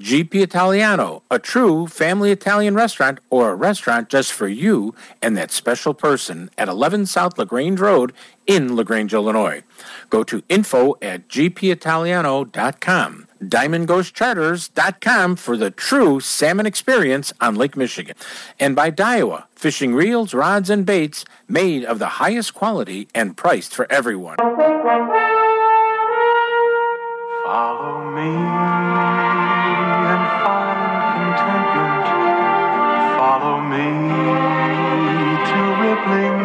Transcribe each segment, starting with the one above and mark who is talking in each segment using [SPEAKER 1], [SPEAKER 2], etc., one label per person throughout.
[SPEAKER 1] GP Italiano, a true family Italian restaurant or a restaurant just for you and that special person at 11 South LaGrange Road in LaGrange, Illinois. Go to info at gpitaliano.com. DiamondGhostCharters.com for the true salmon experience on Lake Michigan. And by Daiwa, fishing reels, rods, and baits made of the highest quality and priced for everyone.
[SPEAKER 2] Follow me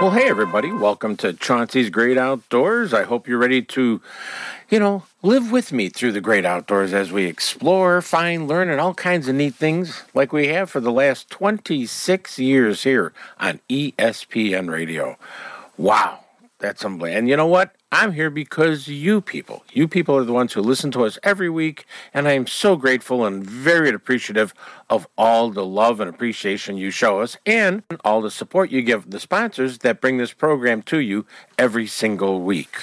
[SPEAKER 1] Well, hey, everybody. Welcome to Chauncey's Great Outdoors. I hope you're ready to, you know, live with me through the great outdoors as we explore, find, learn, and all kinds of neat things like we have for the last 26 years here on ESPN Radio. Wow, that's unbelievable. And you know what? I'm here because you people, you people are the ones who listen to us every week, and I am so grateful and very appreciative of all the love and appreciation you show us and all the support you give the sponsors that bring this program to you every single week.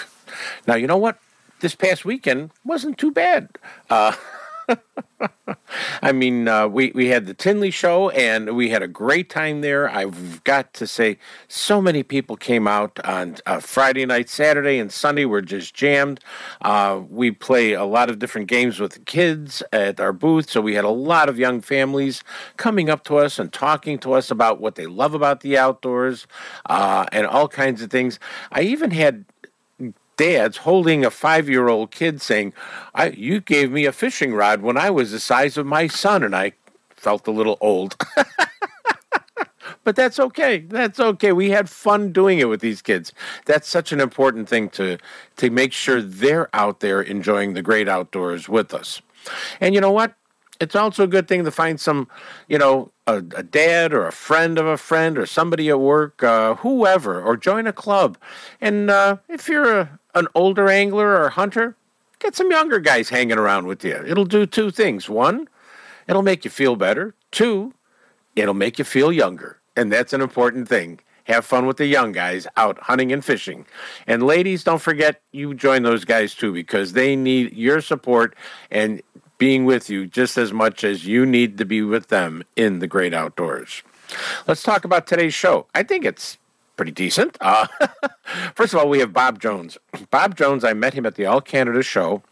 [SPEAKER 1] Now, you know what? This past weekend wasn't too bad. Uh, I mean, uh, we we had the Tinley show, and we had a great time there. I've got to say, so many people came out on uh, Friday night, Saturday, and Sunday. We're just jammed. Uh, we play a lot of different games with kids at our booth, so we had a lot of young families coming up to us and talking to us about what they love about the outdoors uh, and all kinds of things. I even had dads holding a five year old kid saying, I, You gave me a fishing rod when I was the size of my son, and I felt a little old. but that's okay. That's okay. We had fun doing it with these kids. That's such an important thing to, to make sure they're out there enjoying the great outdoors with us. And you know what? It's also a good thing to find some, you know, a, a dad or a friend of a friend or somebody at work, uh, whoever, or join a club. And uh, if you're a, an older angler or hunter, get some younger guys hanging around with you. It'll do two things. One, it'll make you feel better. Two, it'll make you feel younger. And that's an important thing. Have fun with the young guys out hunting and fishing. And ladies, don't forget you join those guys too because they need your support and being with you just as much as you need to be with them in the great outdoors. Let's talk about today's show. I think it's pretty decent. Uh, first of all, we have Bob Jones. Bob Jones, I met him at the All Canada show,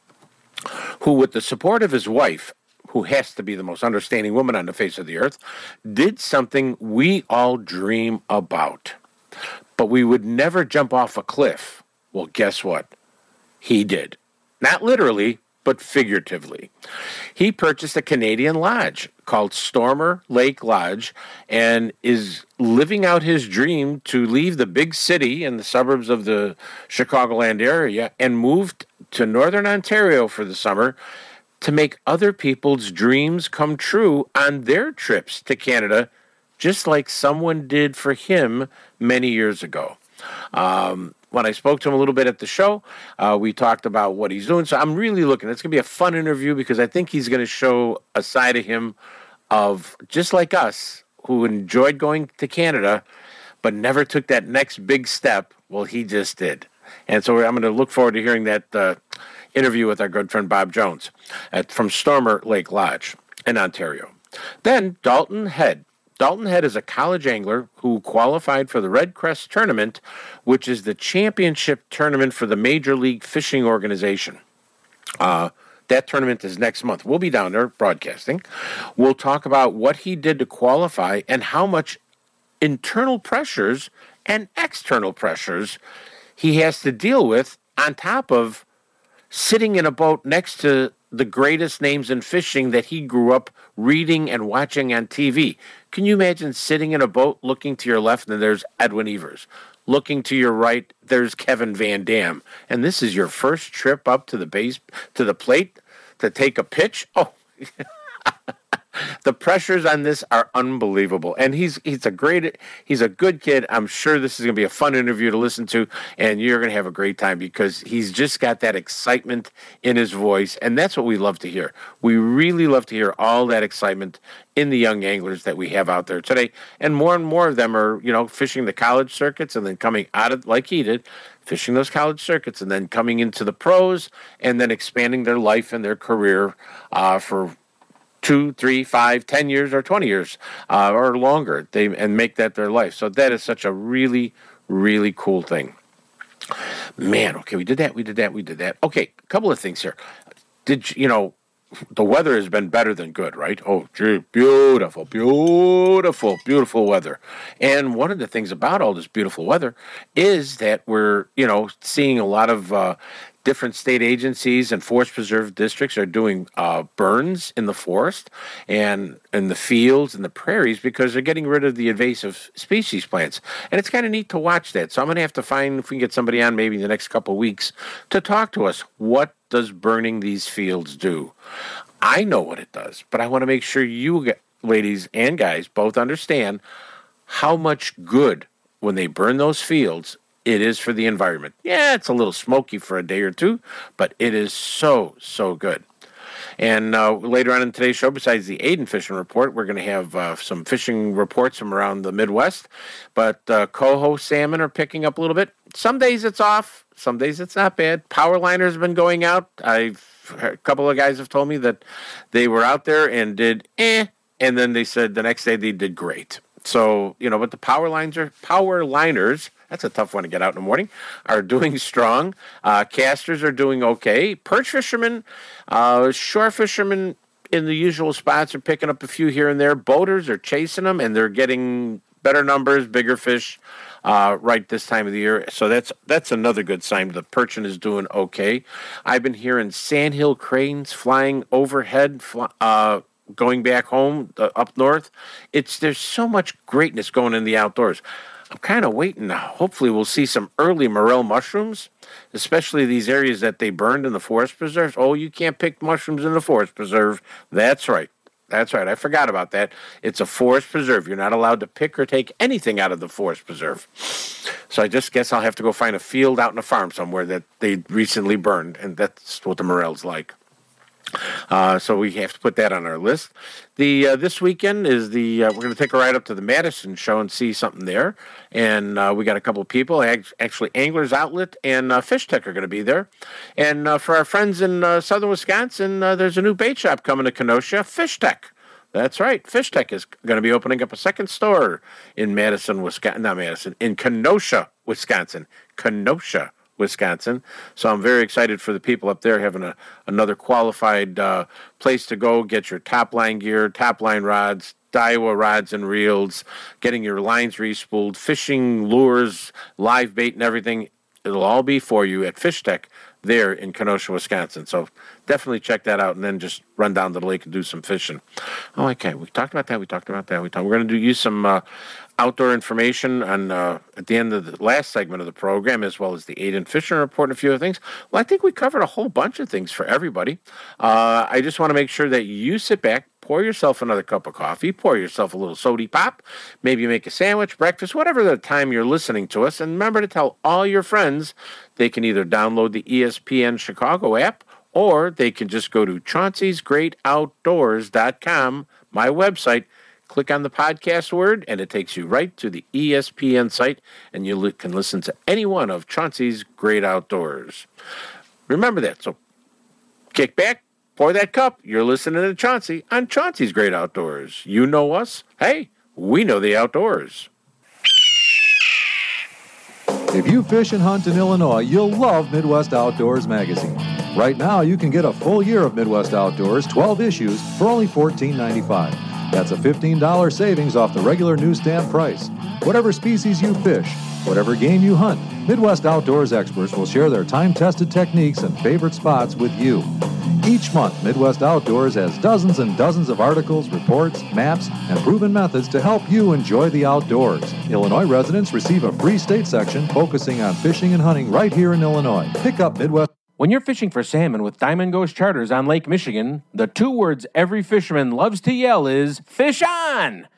[SPEAKER 1] who, with the support of his wife, who has to be the most understanding woman on the face of the earth, did something we all dream about. But we would never jump off a cliff. Well, guess what? He did. Not literally, but figuratively. He purchased a Canadian lodge called Stormer Lake Lodge and is living out his dream to leave the big city in the suburbs of the Chicagoland area and moved to northern Ontario for the summer to make other people's dreams come true on their trips to Canada, just like someone did for him many years ago. Um, when I spoke to him a little bit at the show, uh, we talked about what he's doing. So I'm really looking. It's going to be a fun interview because I think he's going to show a side of him of just like us who enjoyed going to Canada, but never took that next big step. Well, he just did. And so I'm going to look forward to hearing that uh, interview with our good friend Bob Jones at, from Stormer Lake Lodge in Ontario. Then Dalton Head. Dalton Head is a college angler who qualified for the Red Crest Tournament, which is the championship tournament for the Major League Fishing Organization. Uh, That tournament is next month. We'll be down there broadcasting. We'll talk about what he did to qualify and how much internal pressures and external pressures he has to deal with on top of sitting in a boat next to the greatest names in fishing that he grew up reading and watching on TV. Can you imagine sitting in a boat looking to your left and there's Edwin Evers? Looking to your right, there's Kevin Van Dam. And this is your first trip up to the base to the plate to take a pitch? Oh, the pressures on this are unbelievable. And he's he's a great he's a good kid. I'm sure this is going to be a fun interview to listen to and you're going to have a great time because he's just got that excitement in his voice and that's what we love to hear. We really love to hear all that excitement in the young anglers that we have out there today. And more and more of them are, you know, fishing the college circuits and then coming out of like he did fishing those college circuits and then coming into the pros and then expanding their life and their career uh, for two, three, five, ten years, or twenty years, uh, or longer. They and make that their life. So that is such a really, really cool thing. Man, okay, we did that, we did that, we did that. Okay, a couple of things here. Did you, know? The weather has been better than good, right? Oh, gee, beautiful, beautiful, beautiful weather. And one of the things about all this beautiful weather is that we're, you know, seeing a lot of uh, different state agencies and forest preserve districts are doing uh, burns in the forest and in the fields and the prairies because they're getting rid of the invasive species plants. And it's kind of neat to watch that. So I'm going to have to find if we can get somebody on maybe in the next couple of weeks to talk to us. What does burning these fields do? I know what it does, but I want to make sure you ladies and guys both understand how much good when they burn those fields it is for the environment. Yeah, it's a little smoky for a day or two, but it is so, so good. And uh, later on in today's show, besides the Aiden fishing report, we're going to have uh, some fishing reports from around the Midwest. But uh, coho salmon are picking up a little bit. Some days it's off, some days it's not bad. Power liners have been going out. I've a couple of guys have told me that they were out there and did eh, and then they said the next day they did great. So you know, but the power lines are power liners that's a tough one to get out in the morning, are doing strong. Uh, casters are doing okay. Perch fishermen, uh, shore fishermen in the usual spots are picking up a few here and there. Boaters are chasing them, and they're getting better numbers, bigger fish. Uh, right this time of the year. So that's that's another good sign. The perching is doing okay. I've been hearing sandhill cranes flying overhead, uh, going back home uh, up north. It's there's so much greatness going in the outdoors. I'm kind of waiting. Hopefully, we'll see some early morel mushrooms, especially these areas that they burned in the forest preserves. Oh, you can't pick mushrooms in the forest preserve. That's right. That's right. I forgot about that. It's a forest preserve. You're not allowed to pick or take anything out of the forest preserve. So I just guess I'll have to go find a field out in a farm somewhere that they recently burned, and that's what the morel's like. Uh, so we have to put that on our list. The uh, this weekend is the uh, we're going to take a ride up to the Madison show and see something there, and uh, we got a couple of people. Actually, Anglers Outlet and uh, Fish Tech are going to be there, and uh, for our friends in southern Wisconsin, there's a new bait shop coming to Kenosha, Fish Tech. That's right. Fish Tech is going to be opening up a second store in Madison, Wisconsin. Not Madison, in Kenosha, Wisconsin. Kenosha, Wisconsin. So I'm very excited for the people up there having a, another qualified uh, place to go, get your top line gear, top line rods, Daiwa rods and reels, getting your lines respooled, fishing lures, live bait, and everything. It'll all be for you at Fish Tech there in Kenosha, Wisconsin. So definitely check that out and then just run down to the lake and do some fishing. Oh, okay. We talked about that. We talked about that. We talked. We're going to do use some uh, outdoor information on uh, at the end of the last segment of the program, as well as the Aiden Fisher report and a few other things. Well, I think we covered a whole bunch of things for everybody. Uh, I just want to make sure that you sit back, pour yourself another cup of coffee, pour yourself a little sody pop, maybe make a sandwich, breakfast, whatever the time you're listening to us, and remember to tell all your friends they can either download the ESPN Chicago app or they can just go to chauncey'sgreatoutdoors.com, my website Click on the podcast word, and it takes you right to the ESPN site, and you can listen to any one of Chauncey's Great Outdoors. Remember that. So kick back, pour that cup. You're listening to Chauncey on Chauncey's Great Outdoors. You know us. Hey, we know the outdoors.
[SPEAKER 3] If you fish and hunt in Illinois, you'll love Midwest Outdoors magazine. Right now, you can get a full year of Midwest Outdoors, 12 issues, for only $14.95. That's a $15 savings off the regular newsstand price. Whatever species you fish, whatever game you hunt, Midwest Outdoors experts will share their time tested techniques and favorite spots with you. Each month, Midwest Outdoors has dozens and dozens of articles, reports, maps, and proven methods to help you enjoy the outdoors. Illinois residents receive a free state section focusing on fishing and hunting right here in Illinois. Pick up Midwest.
[SPEAKER 1] When you're fishing for salmon with Diamond Ghost Charters on Lake Michigan, the two words every fisherman loves to yell is fish on!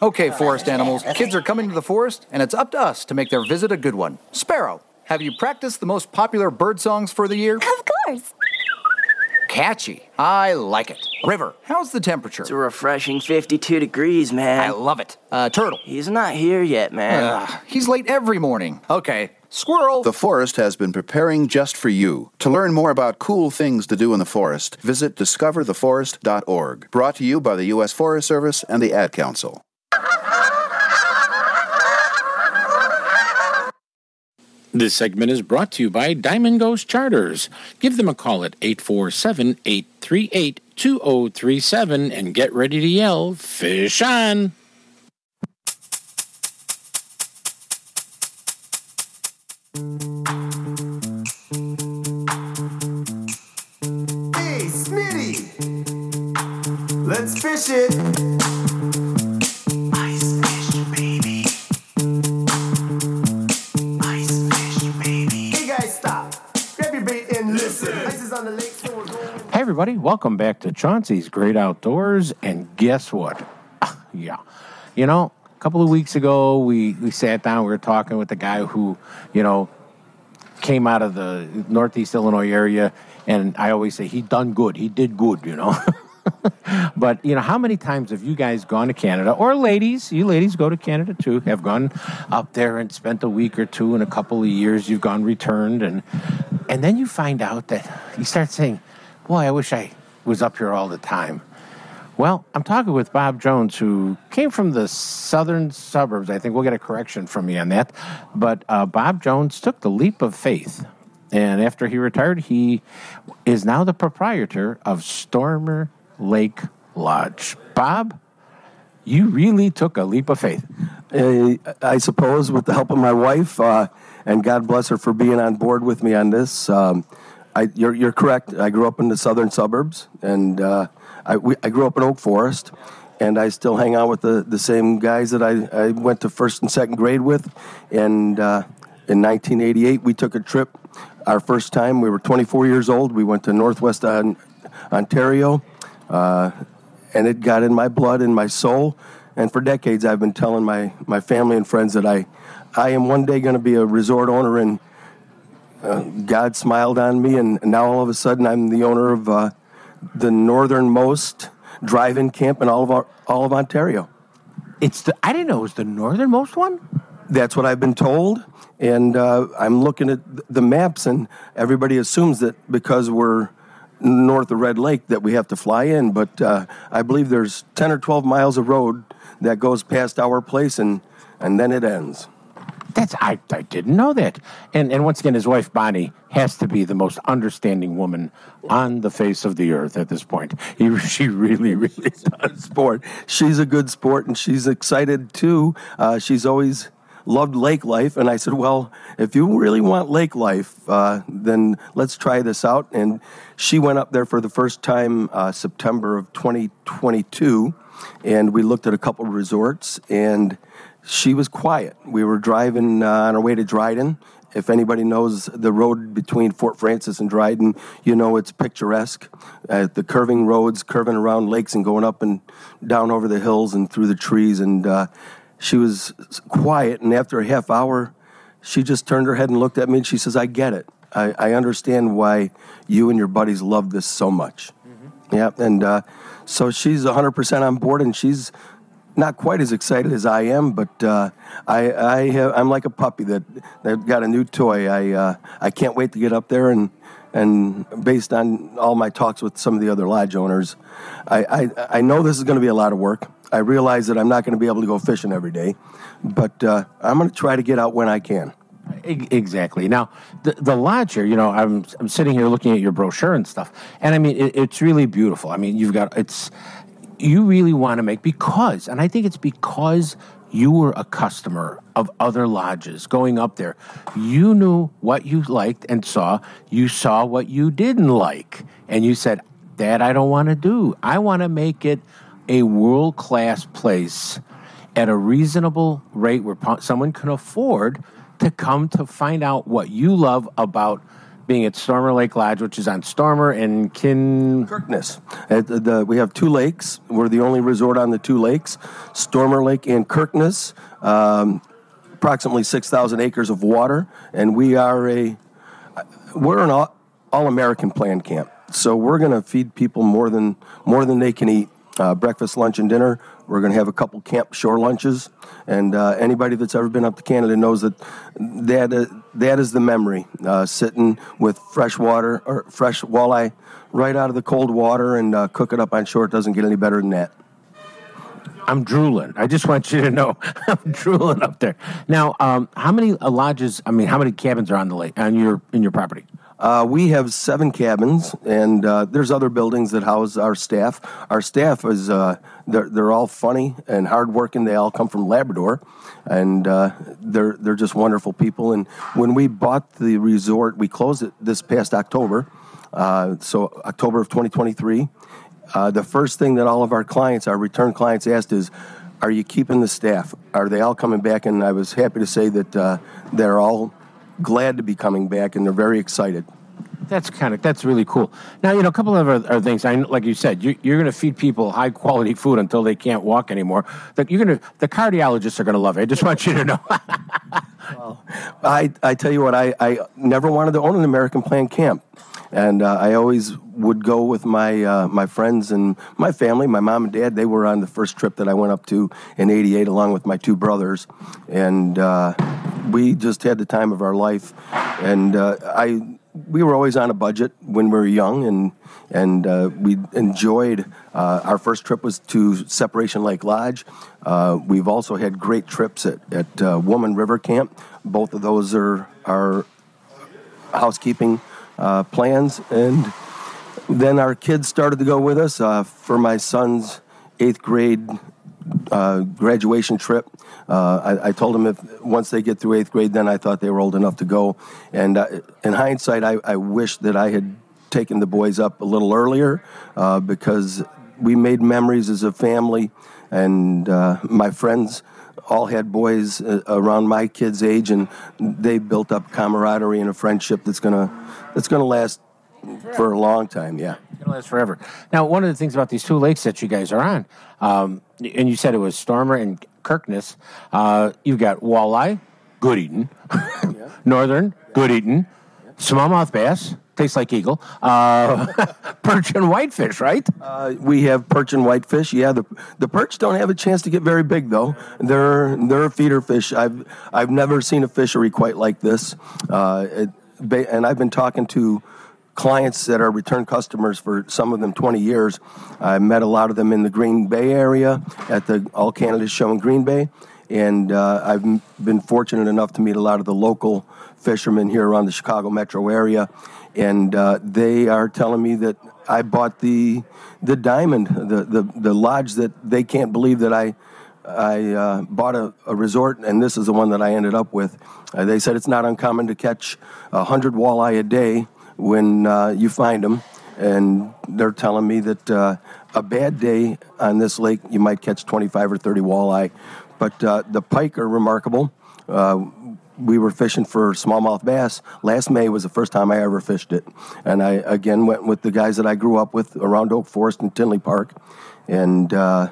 [SPEAKER 4] Okay, forest animals, kids are coming to the forest, and it's up to us to make their visit a good one. Sparrow, have you practiced the most popular bird songs for the year?
[SPEAKER 5] Of course.
[SPEAKER 4] Catchy. I like it. River, how's the temperature?
[SPEAKER 6] It's a refreshing 52 degrees, man.
[SPEAKER 4] I love it. Uh, turtle.
[SPEAKER 6] He's not here yet, man.
[SPEAKER 4] Ugh, he's late every morning. Okay. Squirrel.
[SPEAKER 7] The forest has been preparing just for you. To learn more about cool things to do in the forest, visit discovertheforest.org. Brought to you by the U.S. Forest Service and the Ad Council.
[SPEAKER 1] This segment is brought to you by Diamond Ghost Charters. Give them a call at 847 838 2037 and get ready to yell, Fish on!
[SPEAKER 8] Hey, Smitty! Let's fish it!
[SPEAKER 1] Welcome back to Chauncey's Great Outdoors. And guess what? Ah, yeah. You know, a couple of weeks ago, we, we sat down, we were talking with the guy who, you know, came out of the Northeast Illinois area. And I always say, he done good. He did good, you know. but, you know, how many times have you guys gone to Canada, or ladies, you ladies go to Canada too, have gone up there and spent a week or two in a couple of years, you've gone returned. And, and then you find out that you start saying, boy, I wish I was up here all the time. Well, I'm talking with Bob Jones, who came from the southern suburbs. I think we'll get a correction from me on that. But uh, Bob Jones took the leap of faith. And after he retired, he is now the proprietor of Stormer Lake Lodge. Bob, you really took a leap of faith.
[SPEAKER 9] Uh, I suppose, with the help of my wife, uh, and God bless her for being on board with me on this. Um, I, you're, you're correct. I grew up in the southern suburbs, and uh, I, we, I grew up in Oak Forest, and I still hang out with the, the same guys that I, I went to first and second grade with. And uh, in 1988, we took a trip. Our first time, we were 24 years old. We went to Northwest on, Ontario, uh, and it got in my blood and my soul. And for decades, I've been telling my, my family and friends that I, I am one day going to be a resort owner, and uh, God smiled on me, and now all of a sudden, I'm the owner of uh, the northernmost drive-in camp in all of our, all of Ontario.
[SPEAKER 1] It's the I didn't know it was the northernmost one.
[SPEAKER 9] That's what I've been told, and uh, I'm looking at the maps, and everybody assumes that because we're north of Red Lake that we have to fly in, but uh, I believe there's 10 or 12 miles of road that goes past our place and, and then it ends.
[SPEAKER 1] That's I, I didn't know that. And and once again, his wife Bonnie has to be the most understanding woman on the face of the earth at this point. He, she really, really does.
[SPEAKER 9] Sport. She's a good sport and she's excited too. Uh, she's always loved lake life. And I said, well, if you really want lake life, uh, then let's try this out. And she went up there for the first time uh, September of 2022. And we looked at a couple of resorts and she was quiet. We were driving uh, on our way to Dryden. If anybody knows the road between Fort Frances and Dryden, you know it's picturesque. Uh, the curving roads, curving around lakes and going up and down over the hills and through the trees. And uh, she was quiet. And after a half hour, she just turned her head and looked at me and she says, I get it. I, I understand why you and your buddies love this so much. Mm-hmm. Yeah. And uh, so she's 100% on board and she's not quite as excited as I am, but uh, I, I have, I'm like a puppy that that got a new toy. I uh, I can't wait to get up there and and based on all my talks with some of the other lodge owners, I I, I know this is going to be a lot of work. I realize that I'm not going to be able to go fishing every day, but uh, I'm going to try to get out when I can.
[SPEAKER 1] Exactly. Now, the, the lodge here, you know, I'm I'm sitting here looking at your brochure and stuff, and I mean, it, it's really beautiful. I mean, you've got it's you really want to make because, and I think it's because you were a customer of other lodges going up there. You knew what you liked and saw. You saw what you didn't like. And you said, That I don't want to do. I want to make it a world class place at a reasonable rate where someone can afford to come to find out what you love about being at Stormer Lake Lodge, which is on Stormer and Kin.
[SPEAKER 9] Kirkness. At the, the, we have two lakes. We're the only resort on the two lakes Stormer Lake and Kirkness. Um, approximately 6,000 acres of water. And we are a. We're an all, all American plan camp. So we're going to feed people more than more than they can eat. Uh, breakfast, lunch, and dinner. We're going to have a couple camp shore lunches, and uh, anybody that's ever been up to Canada knows that that uh, that is the memory. Uh, sitting with fresh water or fresh walleye right out of the cold water and uh, cook it up on shore. It doesn't get any better than that.
[SPEAKER 1] I'm drooling. I just want you to know I'm drooling up there. Now, um, how many lodges? I mean, how many cabins are on the lake on your in your property?
[SPEAKER 9] Uh, we have seven cabins, and uh, there's other buildings that house our staff. Our staff is uh, they're they're all funny and hardworking. They all come from Labrador, and uh, they're they're just wonderful people. And when we bought the resort, we closed it this past October, uh, so October of 2023. Uh, the first thing that all of our clients, our return clients, asked is, "Are you keeping the staff? Are they all coming back?" And I was happy to say that they're all glad to be coming back, and they're very excited.
[SPEAKER 1] That's kind of that's really cool. Now you know a couple of other things. I like you said, you, are going to feed people high quality food until they can't walk anymore. The, you're going to the cardiologists are going to love it. I just want you to know.
[SPEAKER 9] well, I I tell you what, I I never wanted to own an American Plan camp, and uh, I always would go with my uh, my friends and my family. My mom and dad they were on the first trip that I went up to in '88 along with my two brothers, and. Uh, we just had the time of our life, and uh, I we were always on a budget when we were young, and and uh, we enjoyed. Uh, our first trip was to Separation Lake Lodge. Uh, we've also had great trips at at uh, Woman River Camp. Both of those are our housekeeping uh, plans, and then our kids started to go with us for my son's eighth grade graduation trip. Uh, I, I, told them if once they get through eighth grade, then I thought they were old enough to go. And uh, in hindsight, I, I wish that I had taken the boys up a little earlier uh, because we made memories as a family, and uh, my friends all had boys uh, around my kids' age, and they built up camaraderie and a friendship that's gonna that's gonna last for a long time. Yeah,
[SPEAKER 1] it's gonna last forever. Now, one of the things about these two lakes that you guys are on, um, and you said it was Stormer and Kirkness. Uh, you've got walleye, good eating. Northern, good eating. Smallmouth bass, tastes like eagle. Uh, perch and whitefish, right?
[SPEAKER 9] Uh, we have perch and whitefish. Yeah, the the perch don't have a chance to get very big though. They're they're feeder fish. I've I've never seen a fishery quite like this. Uh, it, and I've been talking to clients that are return customers for some of them 20 years. I met a lot of them in the Green Bay area at the All Canada Show in Green Bay, and uh, I've been fortunate enough to meet a lot of the local fishermen here around the Chicago metro area, and uh, they are telling me that I bought the the diamond, the, the the lodge that they can't believe that I I uh, bought a, a resort, and this is the one that I ended up with. Uh, they said it's not uncommon to catch a hundred walleye a day when uh, you find them, and they're telling me that uh, a bad day on this lake you might catch 25 or 30 walleye, but uh, the pike are remarkable. Uh, we were fishing for smallmouth bass. Last May was the first time I ever fished it, and I again went with the guys that I grew up with around Oak Forest and Tinley Park, and uh,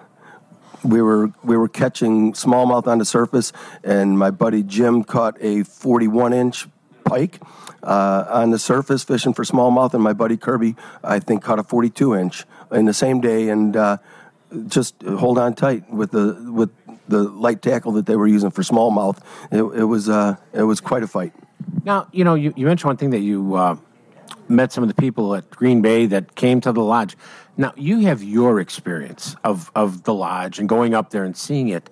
[SPEAKER 9] we were we were catching smallmouth on the surface, and my buddy Jim caught a 41 inch pike uh, on the surface fishing for smallmouth, and my buddy Kirby I think caught a 42 inch in the same day, and uh, just hold on tight with the with the light tackle that they were using for smallmouth. It, it was uh, it was quite a fight.
[SPEAKER 1] Now, you know, you, you mentioned one thing that you uh, met some of the people at Green Bay that came to the lodge. Now, you have your experience of, of the lodge and going up there and seeing it.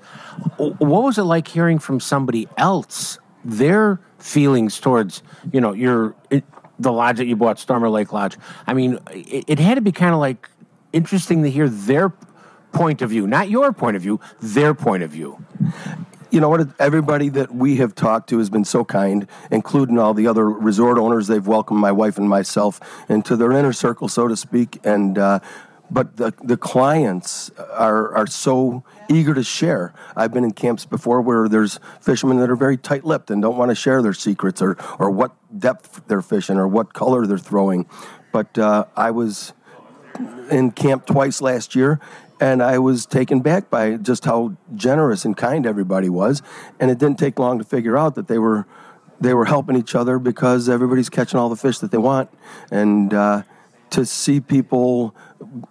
[SPEAKER 1] What was it like hearing from somebody else their feelings towards, you know, your it, the lodge that you bought, Stormer Lake Lodge? I mean, it, it had to be kind of like interesting to hear their point of view, not your point of view, their point of view.
[SPEAKER 9] you know what? Everybody that we have talked to has been so kind, including all the other resort owners. They've welcomed my wife and myself into their inner circle, so to speak. And uh, but the the clients are are so eager to share. I've been in camps before where there's fishermen that are very tight-lipped and don't want to share their secrets or or what depth they're fishing or what color they're throwing. But uh, I was in camp twice last year, and I was taken back by just how generous and kind everybody was. And it didn't take long to figure out that they were they were helping each other because everybody's catching all the fish that they want, and uh, to see people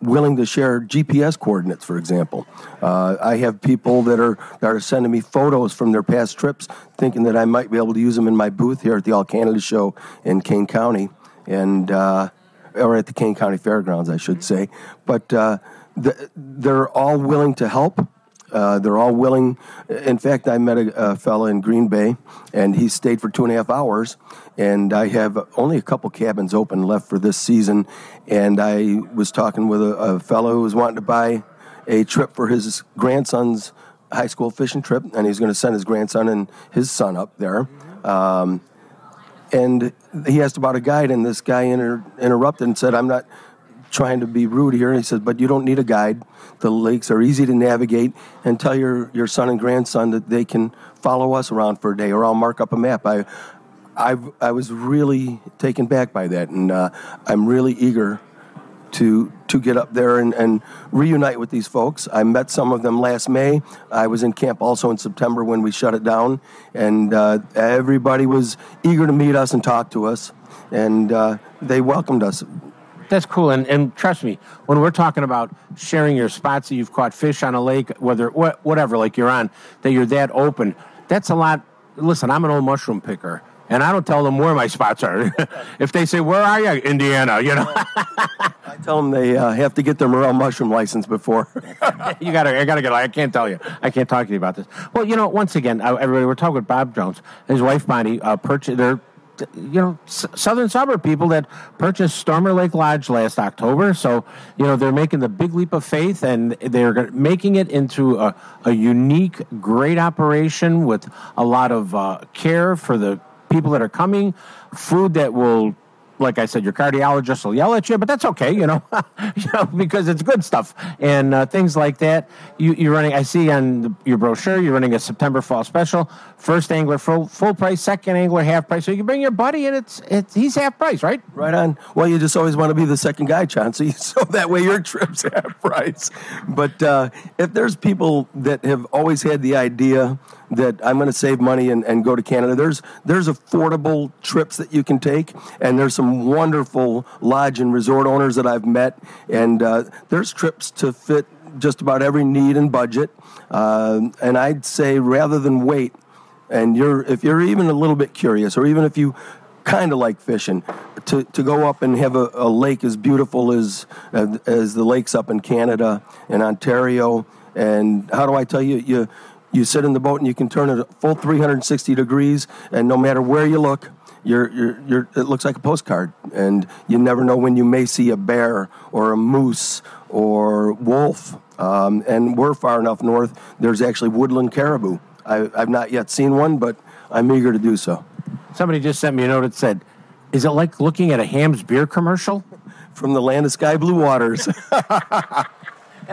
[SPEAKER 9] willing to share GPS coordinates, for example. Uh, I have people that are that are sending me photos from their past trips, thinking that I might be able to use them in my booth here at the All Canada Show in Kane County, and. Uh, or at the Kane County Fairgrounds, I should say. But uh, the, they're all willing to help. Uh, they're all willing. In fact, I met a, a fellow in Green Bay, and he stayed for two and a half hours. And I have only a couple cabins open left for this season. And I was talking with a, a fellow who was wanting to buy a trip for his grandson's high school fishing trip, and he's going to send his grandson and his son up there. Um, and he asked about a guide, and this guy inter- interrupted and said, "I'm not trying to be rude here." He said, "But you don't need a guide. The lakes are easy to navigate, and tell your your son and grandson that they can follow us around for a day, or I'll mark up a map." I I I was really taken back by that, and uh, I'm really eager to to get up there and, and reunite with these folks. I met some of them last May. I was in camp also in September when we shut it down, and uh, everybody was eager to meet us and talk to us, and uh, they welcomed us.
[SPEAKER 1] That's cool, and and trust me, when we're talking about sharing your spots that you've caught fish on a lake, whether wha- whatever like you're on, that you're that open, that's a lot. Listen, I'm an old mushroom picker, and I don't tell them where my spots are. if they say, "Where are you?" Indiana, you know,
[SPEAKER 9] I tell them they uh, have to get their morel mushroom license before.
[SPEAKER 1] you gotta, I gotta get. I can't tell you. I can't talk to you about this. Well, you know, once again, uh, everybody, we're talking with Bob Jones, his wife Bonnie. Uh, purchased they're, you know, s- southern suburb people that purchased Stormer Lake Lodge last October. So, you know, they're making the big leap of faith, and they're making it into a, a unique, great operation with a lot of uh, care for the people that are coming, food that will like I said, your cardiologist will yell at you, but that's okay, you know, you know because it's good stuff and uh, things like that. You, you're running. I see on the, your brochure you're running a September fall special. First angler full full price, second angler half price. So you can bring your buddy, and it's it's he's half price, right?
[SPEAKER 9] Right on. Well, you just always want to be the second guy, Chauncey, so that way your trip's half price. But uh, if there's people that have always had the idea that I'm going to save money and, and go to Canada, there's there's affordable trips that you can take, and there's some wonderful lodge and resort owners that I've met, and uh, there's trips to fit just about every need and budget. Uh, and I'd say rather than wait and you're if you're even a little bit curious or even if you kind of like fishing. To, to go up and have a, a lake as beautiful as, as the lakes up in Canada and Ontario. And how do I tell you? You, you sit in the boat and you can turn it a full 360 degrees, and no matter where you look, you're, you're, you're, it looks like a postcard. And you never know when you may see a bear or a moose or wolf. Um, and we're far enough north, there's actually woodland caribou. I, I've not yet seen one, but I'm eager to do so.
[SPEAKER 1] Somebody just sent me a note that said, "Is it like looking at a Hamm's beer commercial?"
[SPEAKER 9] From the land of sky blue waters.
[SPEAKER 1] And uh,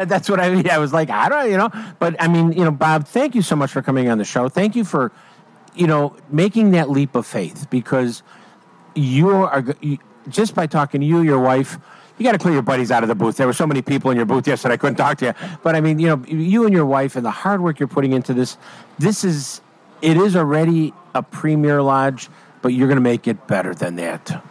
[SPEAKER 1] that's what I mean. I was like, I don't, you know, but I mean, you know, Bob, thank you so much for coming on the show. Thank you for, you know, making that leap of faith because you are just by talking to you, your wife. You got to clear your buddies out of the booth. There were so many people in your booth yesterday, I couldn't talk to you. But I mean, you know, you and your wife and the hard work you're putting into this. This is, it is already a premier lodge, but you're going to make it better than that.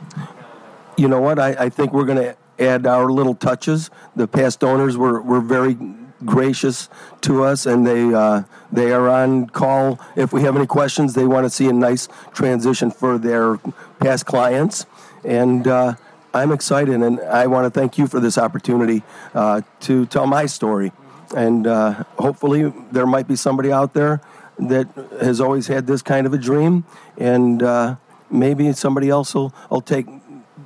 [SPEAKER 9] you know what? I, I think we're going to add our little touches. The past owners were, were very gracious to us, and they uh, they are on call if we have any questions. They want to see a nice transition for their past clients, and uh, I'm excited, and I want to thank you for this opportunity uh, to tell my story, and uh, hopefully there might be somebody out there that has always had this kind of a dream, and uh, maybe somebody else will, will take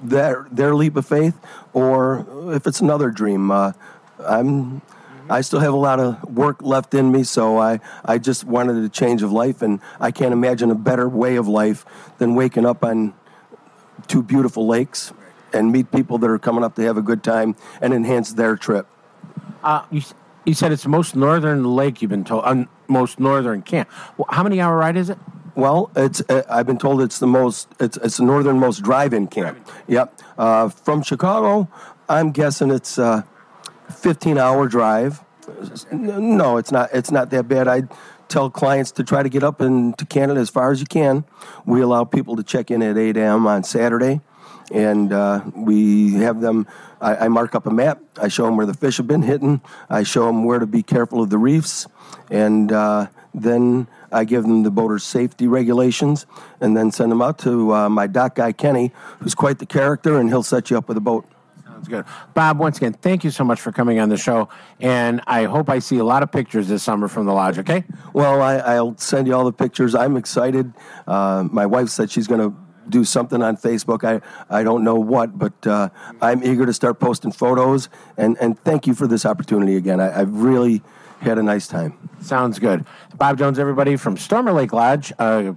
[SPEAKER 9] their their leap of faith, or if it's another dream. Uh, I'm I still have a lot of work left in me, so I I just wanted a change of life, and I can't imagine a better way of life than waking up on two beautiful lakes and meet people that are coming up to have a good time and enhance their trip.
[SPEAKER 1] Uh, you, you said it's the most northern lake you've been told, uh, most northern camp. Well, how many hour ride is it?
[SPEAKER 9] Well, it's uh, I've been told it's the most it's it's the northernmost drive-in camp. Yep, uh, from Chicago, I'm guessing it's a 15-hour drive. No, it's not. It's not that bad. I tell clients to try to get up into Canada as far as you can. We allow people to check in at 8 a.m. on Saturday, and uh, we have them. I, I mark up a map. I show them where the fish have been hitting. I show them where to be careful of the reefs, and uh, then I give them the boater's safety regulations, and then send them out to uh, my dock guy Kenny, who's quite the character, and he'll set you up with a boat.
[SPEAKER 1] Sounds good. Bob, once again, thank you so much for coming on the show, and I hope I see a lot of pictures this summer from the lodge. Okay.
[SPEAKER 9] Well, I, I'll send you all the pictures. I'm excited. Uh, my wife said she's going to do something on Facebook. I, I don't know what, but uh, I'm eager to start posting photos. And, and thank you for this opportunity again. I, I've really had a nice time.
[SPEAKER 1] Sounds good. Bob Jones, everybody from Stormer Lake Lodge. Uh,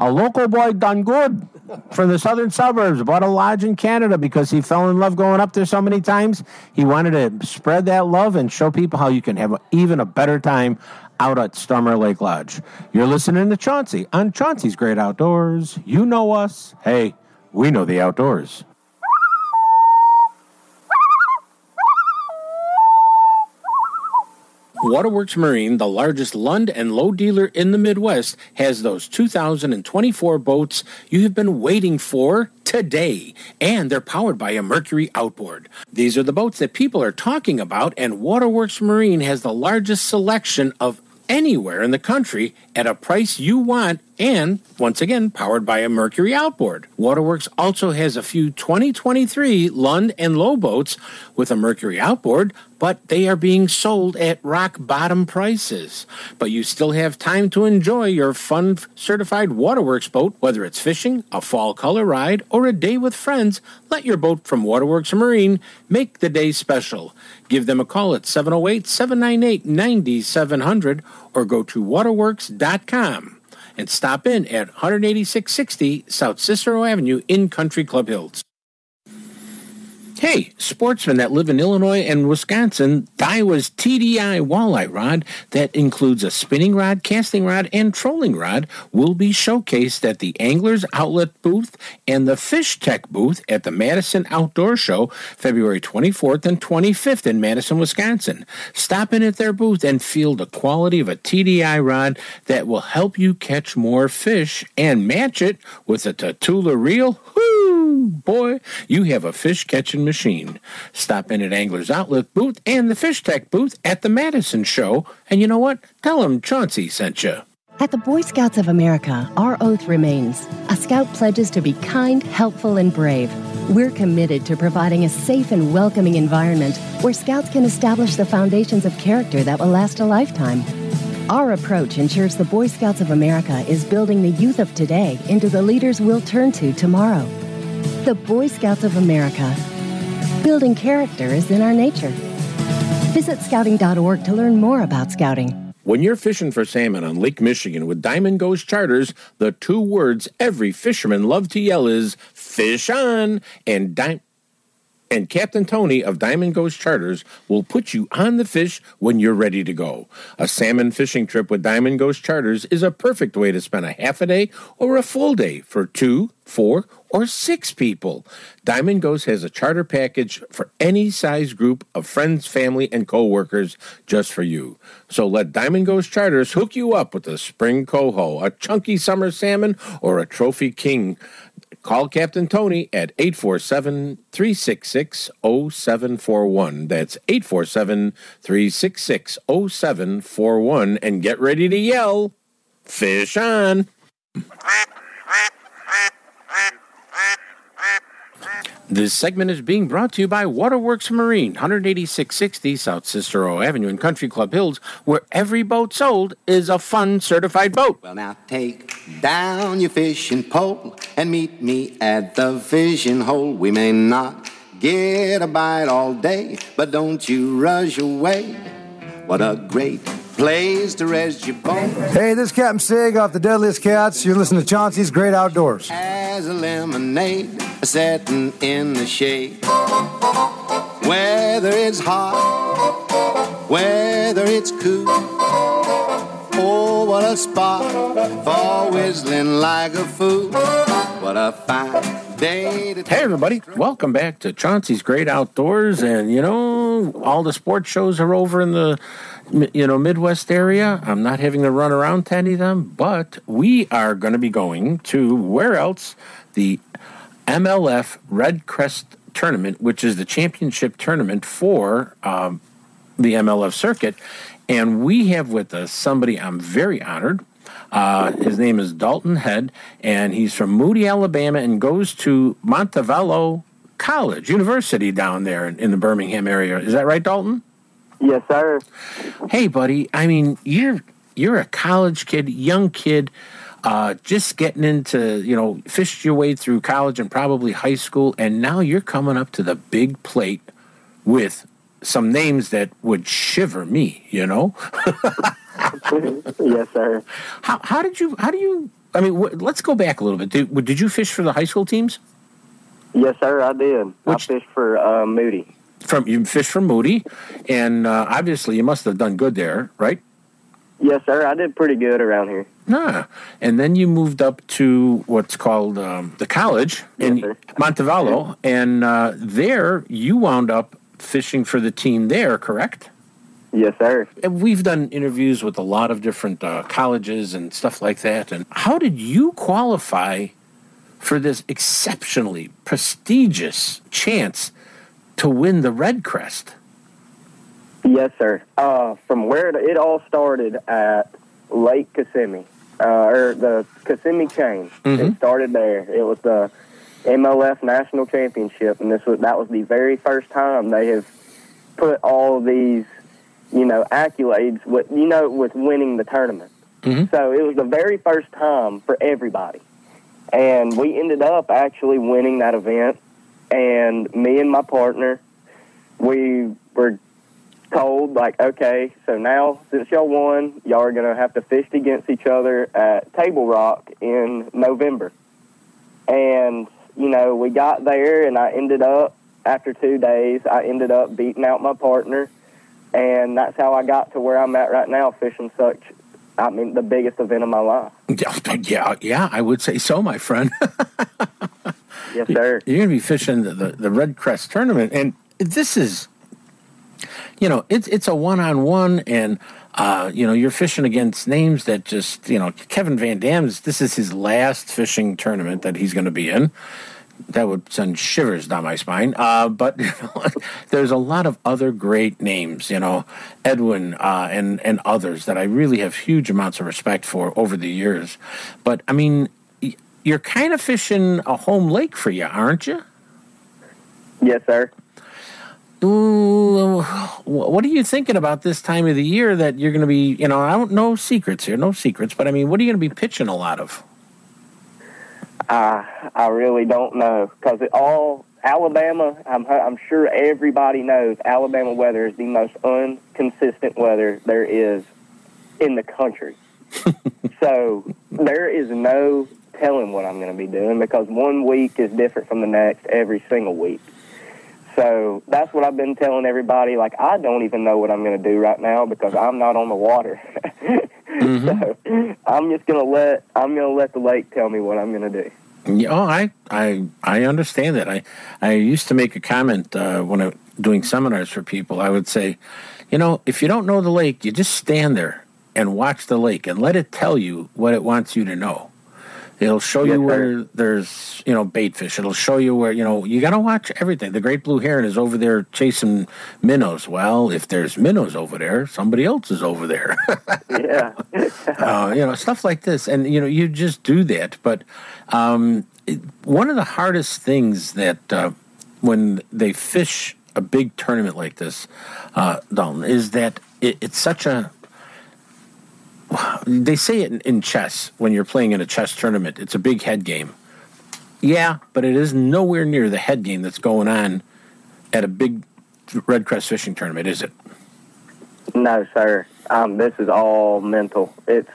[SPEAKER 1] a local boy done good from the southern suburbs. Bought a lodge in Canada because he fell in love going up there so many times. He wanted to spread that love and show people how you can have even a better time out at Stormer Lake Lodge. You're listening to Chauncey on Chauncey's Great Outdoors. You know us. Hey, we know the outdoors. Waterworks Marine, the largest Lund and Lowe dealer in the Midwest, has those 2024 boats you have been waiting for today, and they're powered by a Mercury outboard. These are the boats that people are talking about, and Waterworks Marine has the largest selection of anywhere in the country at a price you want and once again powered by a Mercury outboard. Waterworks also has a few 2023 Lund and Lowe boats with a Mercury outboard, but they are being sold at rock bottom prices. But you still have time to enjoy your fun certified Waterworks boat, whether it's fishing, a fall color ride, or a day with friends. Let your boat from Waterworks Marine make the day special. Give them a call at 708 798 9700 or go to waterworks.com and stop in at 18660 South Cicero Avenue in Country Club Hills. Hey, sportsmen that live in Illinois and Wisconsin, Daiwa's TDI walleye rod that includes a spinning rod, casting rod, and trolling rod will be showcased at the Anglers Outlet booth and the Fish Tech booth at the Madison Outdoor Show February 24th and 25th in Madison, Wisconsin. Stop in at their booth and feel the quality of a TDI rod that will help you catch more fish and match it with a Tatula reel. Boy, you have a fish catching machine. Stop in at Anglers Outlet booth and the Fish Tech booth at the Madison Show, and you know what? Tell them Chauncey sent you.
[SPEAKER 5] At the Boy Scouts of America, our oath remains. A scout pledges to be kind, helpful, and brave. We're committed to providing a safe and welcoming environment where scouts can establish the foundations of character that will last a lifetime. Our approach ensures the Boy Scouts of America is building the youth of today into the leaders we'll turn to tomorrow. The Boy Scouts of America. Building character is in our nature. Visit scouting.org to learn more about scouting.
[SPEAKER 1] When you're fishing for salmon on Lake Michigan with Diamond Ghost Charters, the two words every fisherman loves to yell is fish on and and Captain Tony of Diamond Ghost Charters will put you on the fish when you're ready to go. A salmon fishing trip with Diamond Ghost Charters is a perfect way to spend a half a day or a full day for two, four, or six people. Diamond Ghost has a charter package for any size group of friends, family, and coworkers just for you. So let Diamond Ghost Charters hook you up with a spring coho, a chunky summer salmon, or a trophy king. Call Captain Tony at 847 366 0741. That's 847 366 0741 and get ready to yell, Fish on! This segment is being brought to you by Waterworks Marine, 18660 South Cicero Avenue in Country Club Hills, where every boat sold is a fun certified boat.
[SPEAKER 10] Well, now take down your fishing pole and meet me at the fishing hole. We may not get a bite all day, but don't you rush away. What a great place to rest your bones.
[SPEAKER 11] Hey, this is Captain Sig off the Deadliest Catch. You're listening to Chauncey's Great Outdoors.
[SPEAKER 10] As a lemonade setting in the shade. Whether it's hot, whether it's cool. Oh, what a spot for whistling like a fool. What a fine day to
[SPEAKER 1] Hey, everybody, welcome back to Chauncey's Great Outdoors. And, you know, all the sports shows are over in the, you know, Midwest area. I'm not having to run around to any of them, but we are going to be going to where else? The MLF Red Crest Tournament, which is the championship tournament for um, the MLF circuit. And we have with us somebody I'm very honored. Uh, his name is Dalton Head, and he's from Moody, Alabama, and goes to Montevallo College, University down there in, in the Birmingham area. Is that right, Dalton?
[SPEAKER 12] Yes, sir.
[SPEAKER 1] Hey, buddy. I mean, you're you're a college kid, young kid, uh, just getting into you know, fished your way through college and probably high school, and now you're coming up to the big plate with some names that would shiver me. You know.
[SPEAKER 12] yes, sir.
[SPEAKER 1] How how did you how do you? I mean, wh- let's go back a little bit. Did, did you fish for the high school teams?
[SPEAKER 12] Yes, sir. I did. I fished for uh, Moody.
[SPEAKER 1] From you fished for Moody, and uh, obviously you must have done good there, right?
[SPEAKER 12] Yes, sir. I did pretty good around here.
[SPEAKER 1] Ah, and then you moved up to what's called um, the college in Montevallo, and uh, there you wound up fishing for the team there, correct?
[SPEAKER 12] Yes, sir.
[SPEAKER 1] And we've done interviews with a lot of different uh, colleges and stuff like that. And how did you qualify for this exceptionally prestigious chance to win the Red Crest?
[SPEAKER 12] Yes, sir. Uh, from where it, it all started at Lake Kissimmee, uh, or the Kissimmee chain.
[SPEAKER 1] Mhm.
[SPEAKER 12] It started there. It was the MLF National Championship, and this was that was the very first time they have put all these, you know, accolades with you know with winning the tournament. So it was the very first time for everybody, and we ended up actually winning that event. And me and my partner, we were told like, okay, so now since y'all won, y'all are gonna have to fish against each other at Table Rock in November. And you know, we got there, and I ended up after two days, I ended up beating out my partner, and that's how I got to where I'm at right now, fishing such. I mean, the biggest event of my life.
[SPEAKER 1] Yeah, yeah, yeah, I would say so, my friend.
[SPEAKER 12] Yes, sir.
[SPEAKER 1] You're going to be fishing the, the, the Red Crest tournament, and this is, you know, it's it's a one on one, and uh, you know, you're fishing against names that just, you know, Kevin Van Dam's. This is his last fishing tournament that he's going to be in. That would send shivers down my spine. Uh, but you know, there's a lot of other great names, you know, Edwin uh, and and others that I really have huge amounts of respect for over the years. But I mean, you're kind of fishing a home lake for you, aren't you?
[SPEAKER 12] Yes, sir.
[SPEAKER 1] Ooh, what are you thinking about this time of the year that you're going to be, you know, I don't know secrets here, no secrets, but I mean, what are you going to be pitching a lot of?
[SPEAKER 12] I I really don't know because it all Alabama. I'm I'm sure everybody knows Alabama weather is the most inconsistent weather there is in the country. so there is no telling what I'm going to be doing because one week is different from the next every single week. So that's what I've been telling everybody. Like I don't even know what I'm going to do right now because I'm not on the water. so I'm just going to let I'm going to let the lake tell me what I'm going to do.
[SPEAKER 1] Yeah, oh, I, I, I understand that. I, I used to make a comment uh, when I doing seminars for people. I would say, you know, if you don't know the lake, you just stand there and watch the lake and let it tell you what it wants you to know. It'll show you where there's, you know, bait fish. It'll show you where, you know, you got to watch everything. The great blue heron is over there chasing minnows. Well, if there's minnows over there, somebody else is over there.
[SPEAKER 12] yeah.
[SPEAKER 1] uh, you know, stuff like this. And, you know, you just do that. But um, it, one of the hardest things that uh, when they fish a big tournament like this, uh, Dalton, is that it, it's such a they say it in, chess when you're playing in a chess tournament. It's a big head game. Yeah, but it is nowhere near the head game that's going on at a big red crest fishing tournament, is it?
[SPEAKER 12] No, sir. Um, this is all mental. It's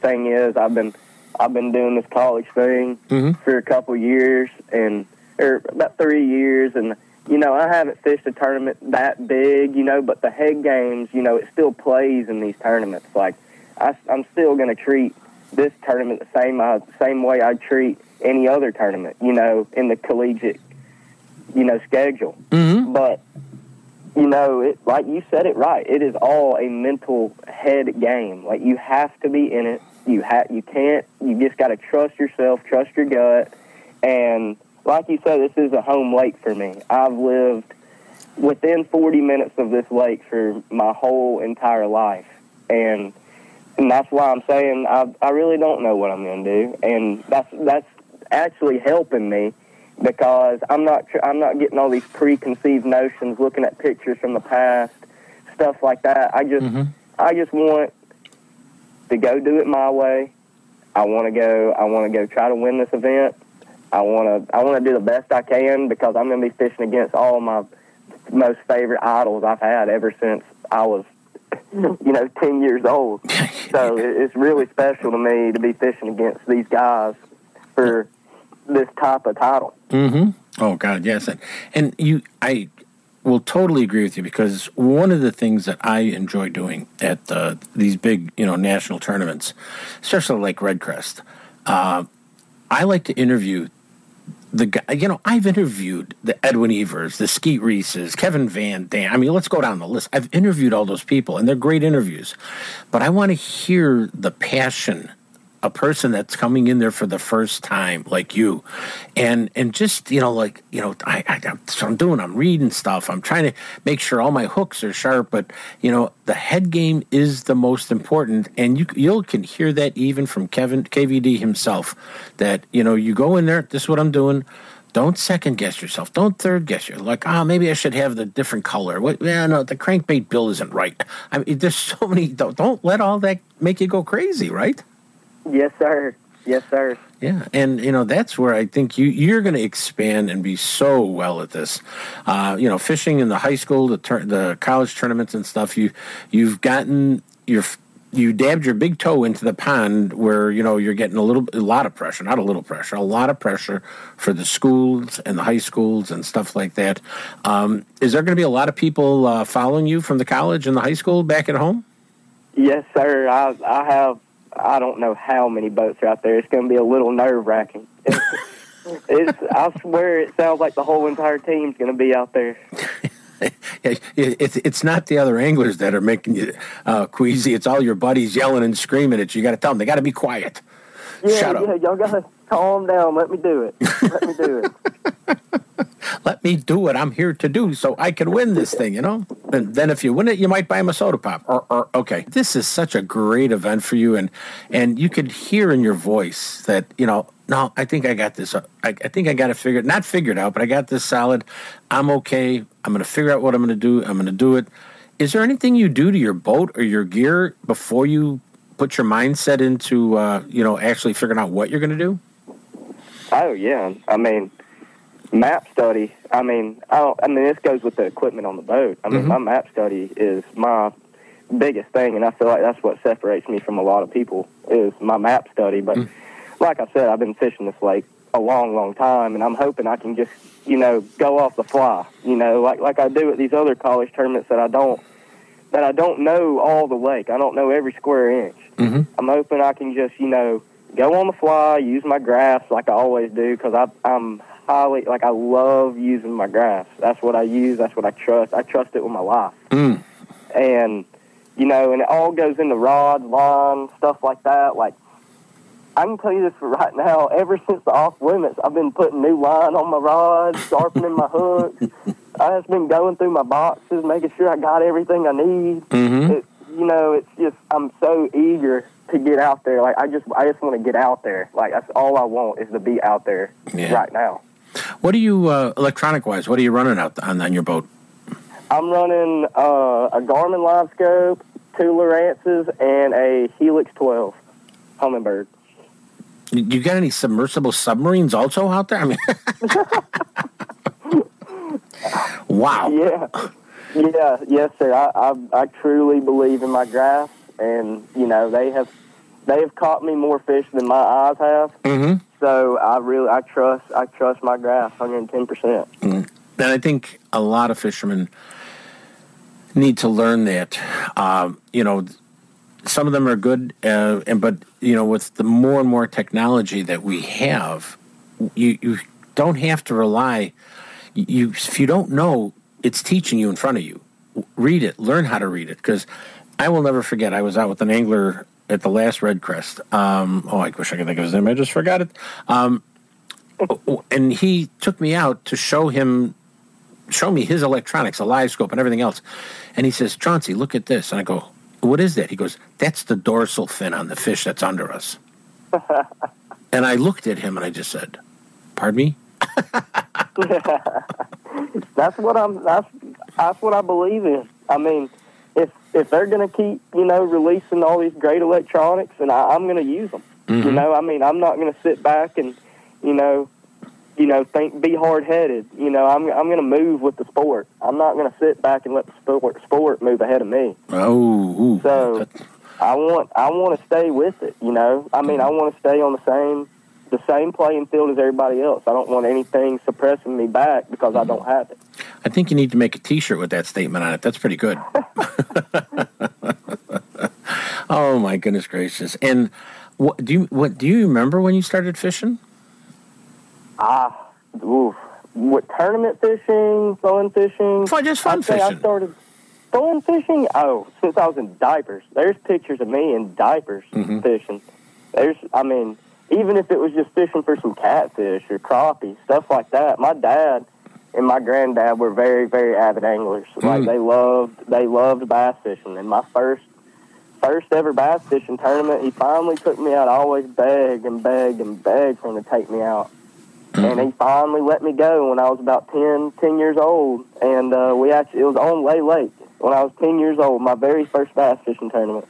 [SPEAKER 12] thing is, I've been I've been doing this college thing for a couple years and or about three years, and you know I haven't fished a tournament that big, you know, but the head games, you know, it still plays in these tournaments. Like I, I'm still going to treat this tournament the same uh, same way I treat any other tournament, you know, in the collegiate, you know, schedule.
[SPEAKER 1] Mm-hmm.
[SPEAKER 12] But you know, it like you said it right. It is all a mental head game. Like you have to be in it. You have you can't. You just got to trust yourself, trust your gut, and like you said, this is a home lake for me. I've lived within 40 minutes of this lake for my whole entire life, and and that's why I'm saying I I really don't know what I'm going to do, and that's that's actually helping me because I'm not tr- I'm not getting all these preconceived notions, looking at pictures from the past, stuff like that. I just mm-hmm. I just want to go do it my way. I want to go. I want to go try to win this event. I want to. I want to do the best I can because I'm going to be fishing against all my most favorite idols I've had ever since I was, you know, ten years old. so it's really special to me to be fishing against these guys for this type of title.
[SPEAKER 1] Mm-hmm. Oh God, yes, and, and you, I will totally agree with you because one of the things that I enjoy doing at uh, these big, you know, national tournaments, especially like Redcrest, uh, I like to interview the guy. You know, I've interviewed the Edwin Evers, the Skeet Reeses, Kevin Van Dam. I mean, let's go down the list. I've interviewed all those people, and they're great interviews, but I want to hear the passion a person that's coming in there for the first time, like you, and and just you know, like you know, I, I what I'm doing. I'm reading stuff. I'm trying to make sure all my hooks are sharp. But you know, the head game is the most important, and you you can hear that even from Kevin KVD himself. That you know, you go in there. This is what I'm doing. Don't second guess yourself. Don't third guess yourself. Like, oh, maybe I should have the different color. What? Yeah, no, the crankbait bill isn't right. I mean, there's so many. Don't, don't let all that make you go crazy, right?
[SPEAKER 12] Yes, sir. Yes, sir.
[SPEAKER 1] Yeah, and you know that's where I think you you're going to expand and be so well at this. Uh, you know, fishing in the high school, the tur- the college tournaments and stuff. You you've gotten your you dabbed your big toe into the pond where you know you're getting a little a lot of pressure, not a little pressure, a lot of pressure for the schools and the high schools and stuff like that. Um, is there going to be a lot of people uh, following you from the college and the high school back at home?
[SPEAKER 12] Yes, sir. I I have I don't know how many boats are out there. It's going to be a little nerve wracking. It's, it's I swear it sounds like the whole entire team's going to be out there.
[SPEAKER 1] It's it's not the other anglers that are making you uh, queasy. It's all your buddies yelling and screaming at you. You got to tell them they got to be quiet.
[SPEAKER 12] Yeah,
[SPEAKER 1] Shut up.
[SPEAKER 12] yeah, y'all got calm down. Let me do it. Let me do it.
[SPEAKER 1] Let me do what I'm here to do so I can win this thing, you know? And then if you win it, you might buy him a soda pop. Or, or okay. This is such a great event for you and and you could hear in your voice that, you know, no, I think I got this. I, I think I got it figured, not figured out, but I got this solid. I'm okay. I'm going to figure out what I'm going to do. I'm going to do it. Is there anything you do to your boat or your gear before you put your mindset into, uh, you know, actually figuring out what you're going to do?
[SPEAKER 12] Oh yeah. I mean, map study. I mean, I don't. I mean, this goes with the equipment on the boat. I mean,
[SPEAKER 1] Mhm.
[SPEAKER 12] my map study is my biggest thing, and I feel like that's what separates me from a lot of people is my map study. But like I said, I've been fishing this lake a long, long time, and I'm hoping I can just, you know, go off the fly. You know, like like I do at these other college tournaments that I don't that I don't know all the lake. I don't know every square inch.
[SPEAKER 1] Mm-hmm.
[SPEAKER 12] I'm hoping I can just, you know, go on the fly, use my graphs like I always do because I'm highly, like, I love using my graphs. That's what I use. That's what I trust. I trust it with my life.
[SPEAKER 1] Mm.
[SPEAKER 12] And, you know, and it all goes into rod, line, stuff like that. Like, I can tell you this for right now. Ever since the off limits, I've been putting new line on my rods, sharpening my hooks. I've just been going through my boxes, making sure I got everything I need.
[SPEAKER 1] Mm-hmm.
[SPEAKER 12] It, you know, it's just I'm so eager to get out there. Like I just I just want to get out there. Like that's all I want is to be out there
[SPEAKER 1] Yeah.
[SPEAKER 12] right now.
[SPEAKER 1] What are you, uh, electronic wise, what are you running out on, on your boat?
[SPEAKER 12] I'm running uh, a Garmin Live Scope, two Lowrances, and a Helix 12 Humminbird.
[SPEAKER 1] You got any submersible submarines also out there? I mean, wow.
[SPEAKER 12] Yeah, yeah, yes, sir. I, I I truly believe in my graphs, and you know they have they have caught me more fish than my eyes have.
[SPEAKER 1] Mm-hmm.
[SPEAKER 12] So I really I trust I trust my graph 110 percent.
[SPEAKER 1] And I think a lot of fishermen need to learn that. Um, you know, some of them are good, uh, and but you know, with the more and more technology that we have, you you don't have to rely. You if you don't know, it's teaching you in front of you. Read it, learn how to read it, because I will never forget. I was out with an angler at the last Red Crest. Um, oh, I wish I could think of his name. I just forgot it. Um, and he took me out to show him show me his electronics, a live scope and everything else. And he says, Chauncey, look at this. And I go, what is that? He goes, that's the dorsal fin on the fish that's under us. and I looked at him and I just said, pardon me?
[SPEAKER 12] that's what I'm. That's that's what I believe in. I mean, if they're going to keep you know releasing all these great electronics, and I, I'm going to use them. You
[SPEAKER 1] Mhm.
[SPEAKER 12] know, I mean, I'm not going to sit back and you know, you know, think be hard headed. You know, I'm I'm going to move with the sport. I'm not going to sit back and let the sport sport move ahead of me.
[SPEAKER 1] Oh, ooh,
[SPEAKER 12] So I want I want to stay with it. You know, I mean, I want to stay on the same the same playing field as everybody else. I don't want anything suppressing me back because I don't have it.
[SPEAKER 1] I think you need to make a T-shirt with that statement on it. That's pretty good. oh my goodness gracious! And what do you what do you remember when you started fishing?
[SPEAKER 12] Ah, oof. What tournament fishing, fun fishing?
[SPEAKER 1] Fun, just fun
[SPEAKER 12] I'd say I started fun fishing. Oh, since I was in diapers. There's pictures of me in diapers
[SPEAKER 1] Mhm.
[SPEAKER 12] fishing. There's, I mean, even if it was just fishing for some catfish or crappie, stuff like that. My dad and my granddad were very, very avid anglers. Like
[SPEAKER 1] Mm.
[SPEAKER 12] they loved, they loved bass fishing. And my first, first ever bass fishing tournament, he finally took me out. I always begged and begged and begged for him to take me out. And he finally let me go when I was about 10, 10 years old. And uh, we actually, it was on Lay Lake when I was 10 years old, my very first bass fishing tournament.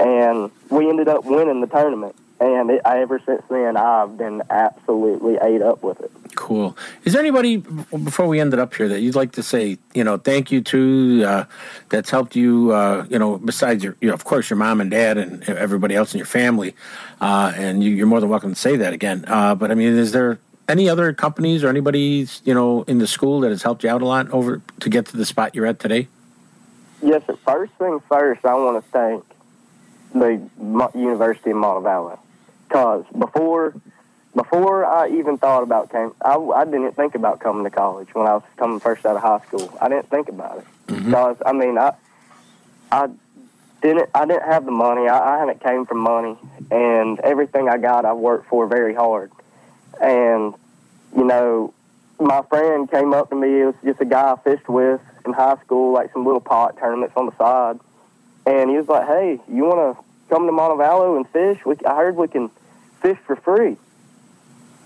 [SPEAKER 12] And we ended up winning the tournament. And it, ever since then, I've been absolutely ate up with it.
[SPEAKER 1] Cool. Is there anybody before we ended up here that you'd like to say, you know, thank you to uh, that's helped you, uh, you know, besides your, you know, of course, your mom and dad and everybody else in your family, uh, and you, you're more than welcome to say that again. Uh, but I mean, is there any other companies or anybody, you know, in the school that has helped you out a lot over to get to the spot you're at today?
[SPEAKER 12] Yes. First thing first, I want to thank the University of Montevallo because before before I even thought about came, I, I didn't think about coming to college when I was coming first out of high school. I didn't think about it mm-hmm. because I mean I I didn't I didn't have the money. I, I haven't came from money, and everything I got, I worked for very hard. And you know, my friend came up to me. It was just a guy I fished with in high school, like some little pot tournaments on the side. And he was like, "Hey, you want to come to Montevallo and fish? We, I heard we can fish for free."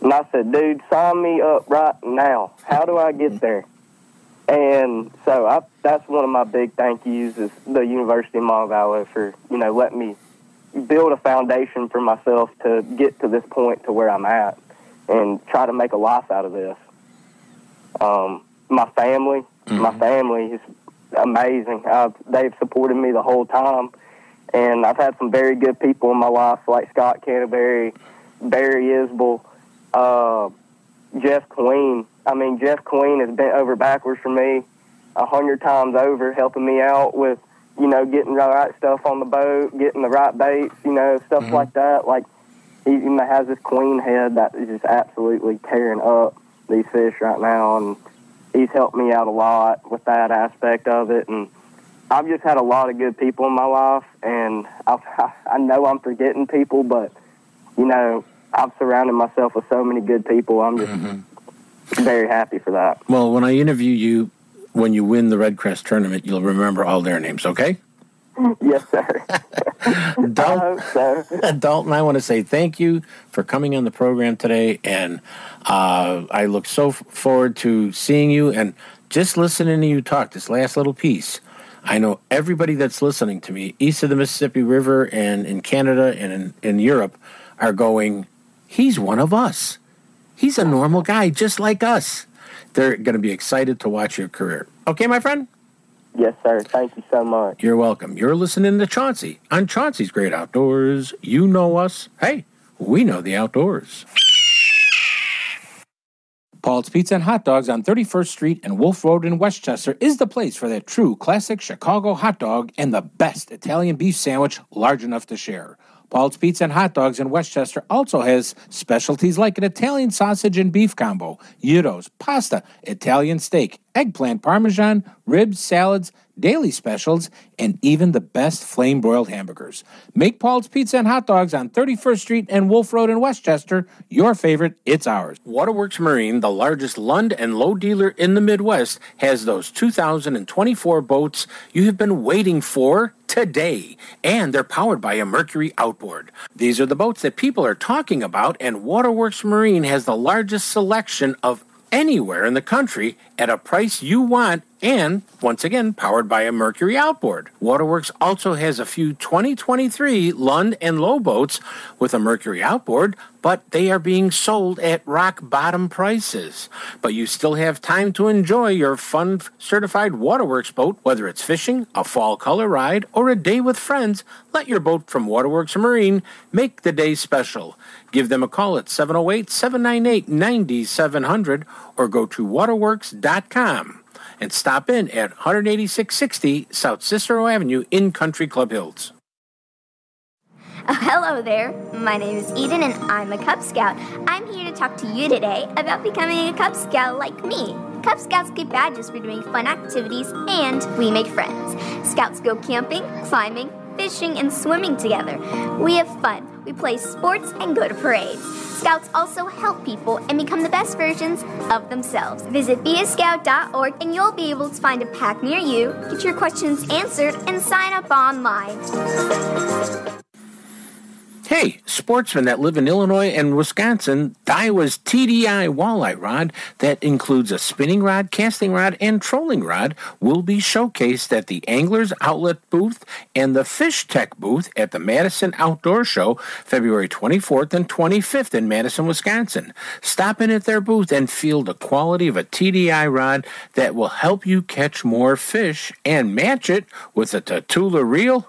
[SPEAKER 12] And I said, "Dude, sign me up right now. How do I get there?" And so I, that's one of my big thank yous is the University of Montevallo for you know letting me build a foundation for myself to get to this point to where I'm at and try to make a life out of this. Um, my family, my family is amazing. I've, they've supported me the whole time, and I've had some very good people in my life, like Scott Canterbury, Barry Isbell, uh, Jeff Queen. I mean, Jeff Queen has bent over backwards for me a hundred times over, helping me out with, you know, getting the right stuff on the boat, getting the right baits, you know, stuff like that. Like he even has this queen head that is just absolutely tearing up these fish right now, and he's helped me out a lot with that aspect of it. And I've just had a lot of good people in my life, and I've, I know I'm forgetting people, but you know, I've surrounded myself with so many good people. I'm just very happy for that.
[SPEAKER 1] Well, when I interview you, when you win the Red Crest tournament, you'll remember all their names, okay?
[SPEAKER 12] yes, sir.
[SPEAKER 1] Dalton, Dalton, I want to say thank you for coming on the program today, and uh, I look so f- forward to seeing you and just listening to you talk. This last little piece, I know everybody that's listening to me east of the Mississippi River and in Canada and in, in Europe are going. He's one of us. He's a normal guy, just like us. They're going to be excited to watch your career. Okay, my friend.
[SPEAKER 12] Yes, sir. Thank you so much.
[SPEAKER 1] You're welcome. You're listening to Chauncey on Chauncey's Great Outdoors. You know us. Hey, we know the outdoors.
[SPEAKER 13] Paul's Pizza and Hot Dogs on 31st Street and Wolf Road in Westchester is the place for that true classic Chicago hot dog and the best Italian beef sandwich large enough to share. Paul's Pizza and Hot Dogs in Westchester also has specialties like an Italian sausage and beef combo, gyros, pasta, Italian steak, eggplant parmesan, ribs, salads, daily specials, and even the best flame broiled hamburgers. Make Paul's Pizza and Hot Dogs on 31st Street and Wolf Road in Westchester your favorite. It's ours.
[SPEAKER 1] Waterworks Marine, the largest Lund and Lowe dealer in the Midwest, has those 2024 boats you have been waiting for today, and they're powered by a Mercury outboard. These are the boats that people are talking about, and Waterworks Marine has the largest selection of anywhere in the country at a price you want and once again powered by a Mercury outboard. Waterworks also has a few 2023 Lund and Lowe boats with a Mercury outboard, but they are being sold at rock bottom prices. But you still have time to enjoy your fun certified Waterworks boat, whether it's fishing, a fall color ride, or a day with friends. Let your boat from Waterworks Marine make the day special. Give them a call at 708 798 9700 or go to waterworks.com and stop in at 18660 South Cicero Avenue in Country Club Hills.
[SPEAKER 14] Oh, hello there. My name is Eden and I'm a Cub Scout. I'm here to talk to you today about becoming a Cub Scout like me. Cub Scouts get badges for doing fun activities and we make friends. Scouts go camping, climbing, fishing, and swimming together. We have fun, we play sports, and go to parades. Scouts also help people and become the best versions of themselves. Visit beascout.org and you'll be able to find a pack near you, get your questions answered, and sign up online.
[SPEAKER 1] Hey, sportsmen that live in Illinois and Wisconsin, Daiwa's TDI walleye rod that includes a spinning rod, casting rod, and trolling rod will be showcased at the Anglers Outlet booth and the Fish Tech booth at the Madison Outdoor Show February 24th and 25th in Madison, Wisconsin. Stop in at their booth and feel the quality of a TDI rod that will help you catch more fish and match it with a Tatula reel.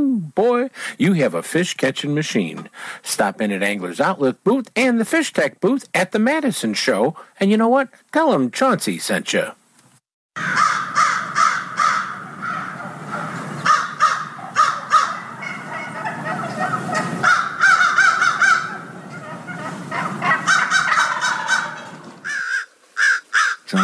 [SPEAKER 1] Boy, you have a fish catching machine. Stop in at Anglers Outlet booth and the Fish Tech booth at the Madison Show. And you know what? Tell them Chauncey sent you.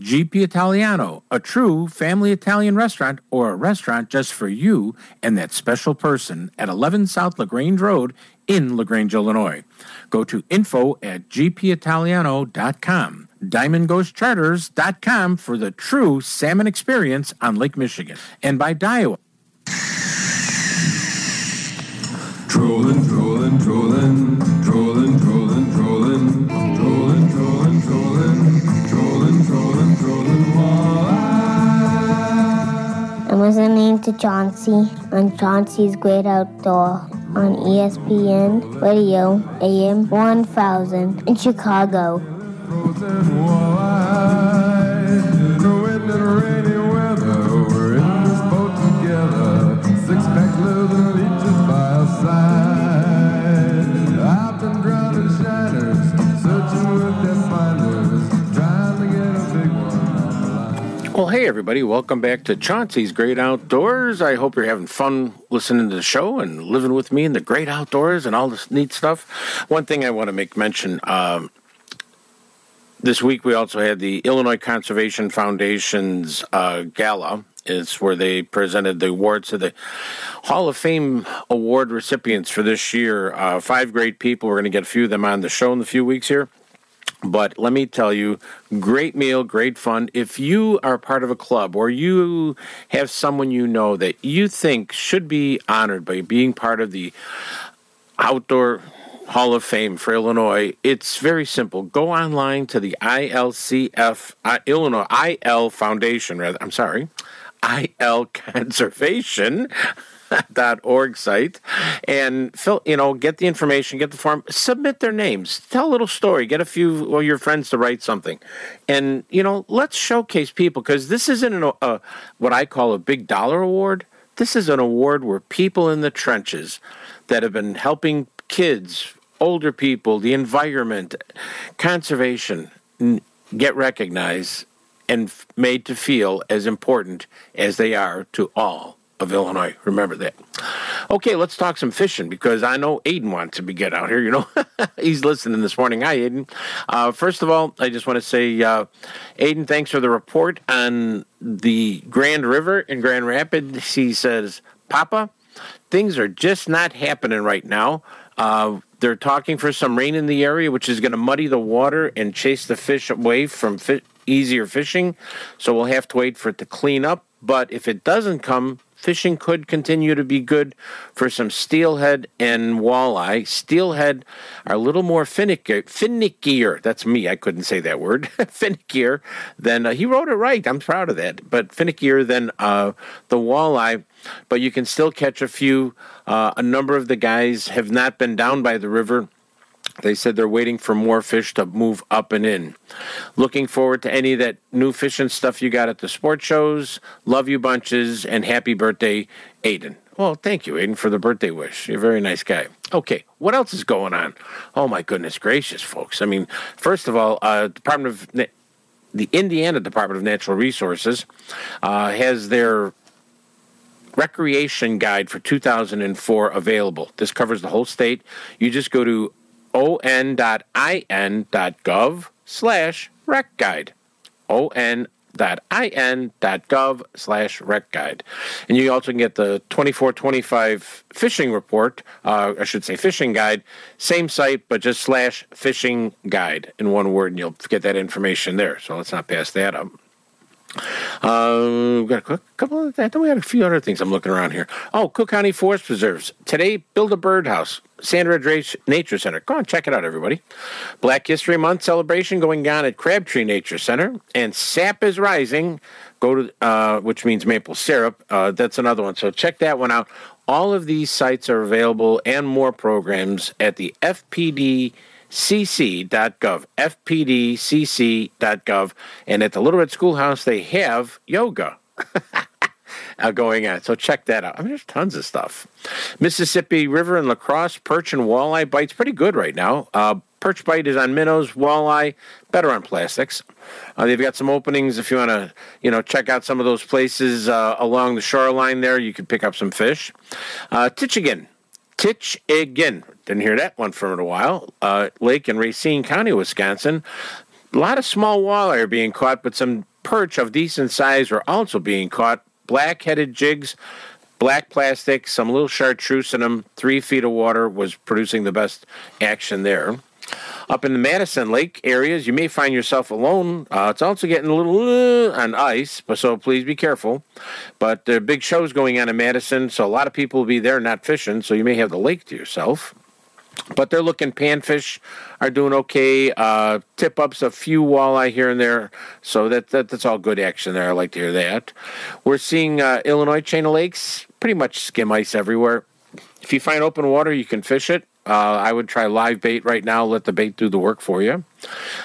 [SPEAKER 13] GP Italiano, a true family Italian restaurant or a restaurant just for you and that special person at 11 South LaGrange Road in LaGrange, Illinois. Go to info at gpitaliano.com. DiamondGhostCharters.com for the true salmon experience on Lake Michigan. And by Daiwa.
[SPEAKER 15] Trolling, trolling, trolling, trolling,
[SPEAKER 16] listening to Chauncey on Chauncey's Great Outdoor on ESPN Radio AM 1000 in Chicago.
[SPEAKER 1] Hey, everybody. Welcome back to Chauncey's Great Outdoors. I hope you're having fun listening to the show and living with me in the great outdoors and all this neat stuff. One thing I want to make mention um, this week, we also had the Illinois Conservation Foundation's uh, gala. It's where they presented the awards to the Hall of Fame award recipients for this year. Uh, five great people. We're going to get a few of them on the show in a few weeks here. But let me tell you, great meal, great fun. If you are part of a club or you have someone you know that you think should be honored by being part of the Outdoor Hall of Fame for Illinois, it's very simple. Go online to the ILCF, uh, Illinois, IL Foundation, rather, I'm sorry, IL Conservation org site and fill you know get the information get the form submit their names tell a little story get a few of your friends to write something. And you know let's showcase people because this isn't an, a, what i call a big dollar award. This is an award where people in the trenches that have been helping kids older people the environment conservation get recognized and made to feel as important as they are to all of Illinois. Remember that. Okay, let's talk some fishing because I know Aiden wants to be get out here. You know, he's listening this morning. Hi, Aiden. Uh, first of all, I just want to say, uh, Aiden, thanks for the report on the Grand River in Grand Rapids. He says, Papa, things are just not happening right now. Uh, they're talking for some rain in the area, which is going to muddy the water and chase the fish away from fi- easier fishing. So we'll have to wait for it to clean up. But if it doesn't come, fishing could continue to be good for some steelhead and walleye. Steelhead are a little more finicky, finickier. That's me. I couldn't say that word. finickier than uh, he wrote it right. I'm proud of that. But finickier than uh, the walleye. But you can still catch a few. Uh, a number of the guys have not been down by the river. They said they're waiting for more fish to move up and in. Looking forward to any of that new fishing stuff you got at the sports shows. Love you bunches and happy birthday, Aiden. Well, thank you, Aiden, for the birthday wish. You're a very nice guy. Okay, what else is going on? Oh my goodness gracious, folks! I mean, first of all, uh, Department of Na- the Indiana Department of Natural Resources uh, has their recreation guide for 2004 available. This covers the whole state. You just go to on.in.gov slash rec guide. on.in.gov slash rec guide. And you also can get the 2425 fishing report, uh, I should say fishing guide, same site, but just slash fishing guide in one word, and you'll get that information there. So let's not pass that up. Uh, we've got a couple of that. Then we got a few other things I'm looking around here. Oh, Cook County Forest Preserves. Today, build a birdhouse. Sand Ridge Nature Center. Go on, check it out, everybody. Black History Month celebration going on at Crabtree Nature Center. And Sap is Rising. Go to, uh, which means maple syrup. Uh, that's another one. So check that one out. All of these sites are available and more programs at the FPD cc.gov, fpdcc.gov, and at the Little Red Schoolhouse they have yoga. going on. So check that out. I mean, there's tons of stuff. Mississippi River and La Crosse perch and walleye bites pretty good right now. Uh, perch bite is on minnows, walleye, better on plastics. Uh, they've got some openings if you want to, you know, check out some of those places uh, along the shoreline there. You can pick up some fish. Uh. Tichigan. Didn't hear that one for a while. Uh, lake in Racine County, Wisconsin. A lot of small walleye are being caught, but some perch of decent size are also being caught. Black-headed jigs, black plastic, some little chartreuse in them. Three feet of water was producing the best action there. Up in the Madison Lake areas, you may find yourself alone. Uh, it's also getting a little uh, on ice, but so please be careful. But there are big shows going on in Madison, so a lot of people will be there not fishing, so you may have the lake to yourself. But they're looking panfish are doing okay. Uh, tip ups a few walleye here and there, so that, that that's all good action there. I like to hear that. We're seeing uh, Illinois chain of lakes, pretty much skim ice everywhere. If you find open water, you can fish it. Uh, I would try live bait right now. Let the bait do the work for you.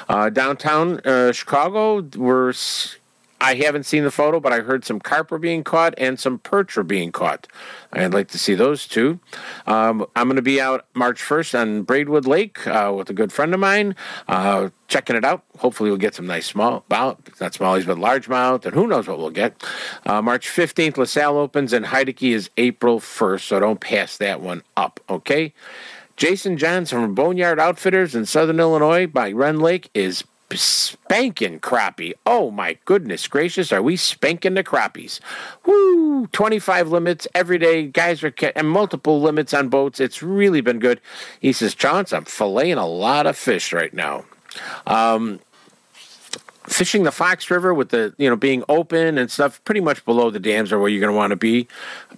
[SPEAKER 1] Uh, downtown uh, Chicago, we're I haven't seen the photo, but I heard some carp are being caught and some perch are being caught. I'd like to see those two. Um, I'm going to be out March 1st on Braidwood Lake uh, with a good friend of mine, uh, checking it out. Hopefully, we'll get some nice small, well, not smallies, but largemouth, and who knows what we'll get. Uh, March 15th, LaSalle opens, and Heidecke is April 1st, so don't pass that one up, okay? Jason Johnson from Boneyard Outfitters in Southern Illinois by Rend Lake is spanking crappie. Oh my goodness gracious, are we spanking the crappies? Woo! 25 limits every day. Guys are and multiple limits on boats. It's really been good. He says, Chance, I'm filleting a lot of fish right now. Um, fishing the Fox River with the you know being open and stuff, pretty much below the dams are where you're going to want to be.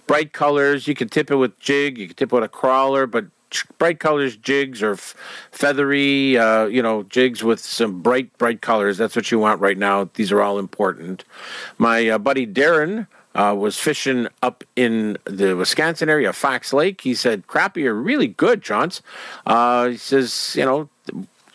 [SPEAKER 1] Bright colors, you can tip it with jig, you can tip it with a crawler, but bright colors jigs or feathery, uh, you know, jigs with some bright bright colors. That's what you want right now. These are all important. My uh, buddy Darren. Uh, was fishing up in the Wisconsin area, Fox Lake. He said crappie are really good, Chance. Uh, he says, you know,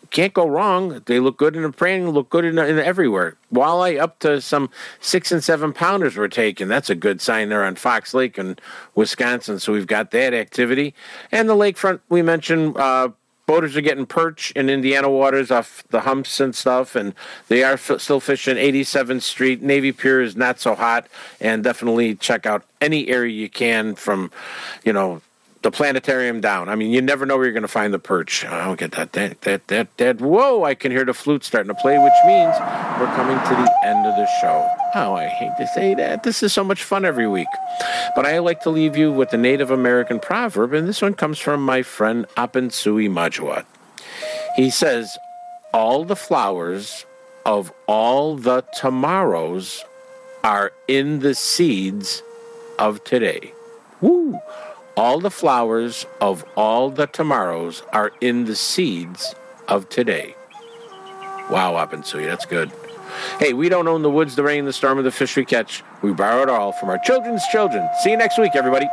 [SPEAKER 1] can't go wrong. They look good in the praying, look good in, in everywhere. Walleye up to some six and seven pounders were taken. That's a good sign there on Fox Lake in Wisconsin. So we've got that activity. And the lakefront we mentioned, uh, boaters are getting perch in Indiana waters off the humps and stuff, and they are f- still fishing 87th Street. Navy Pier is not so hot, and definitely check out any area you can from, you know, the planetarium down. I mean, you never know where you're going to find the perch. I don't get that. That, that, that, that. Whoa, I can hear the flute starting to play, which means we're coming to the end of the show. Oh, I hate to say that. This is so much fun every week. But I like to leave you with the Native American proverb, and this one comes from my friend Apensui Majuat. He says, All the flowers of all the tomorrows are in the seeds of today. Woo! All the flowers of all the tomorrows are in the seeds of today. Wow, Apensui, that's good. Hey, we don't own the woods, the rain, the storm, or the fish we catch. We borrow it all from our children's children. See you next week, everybody.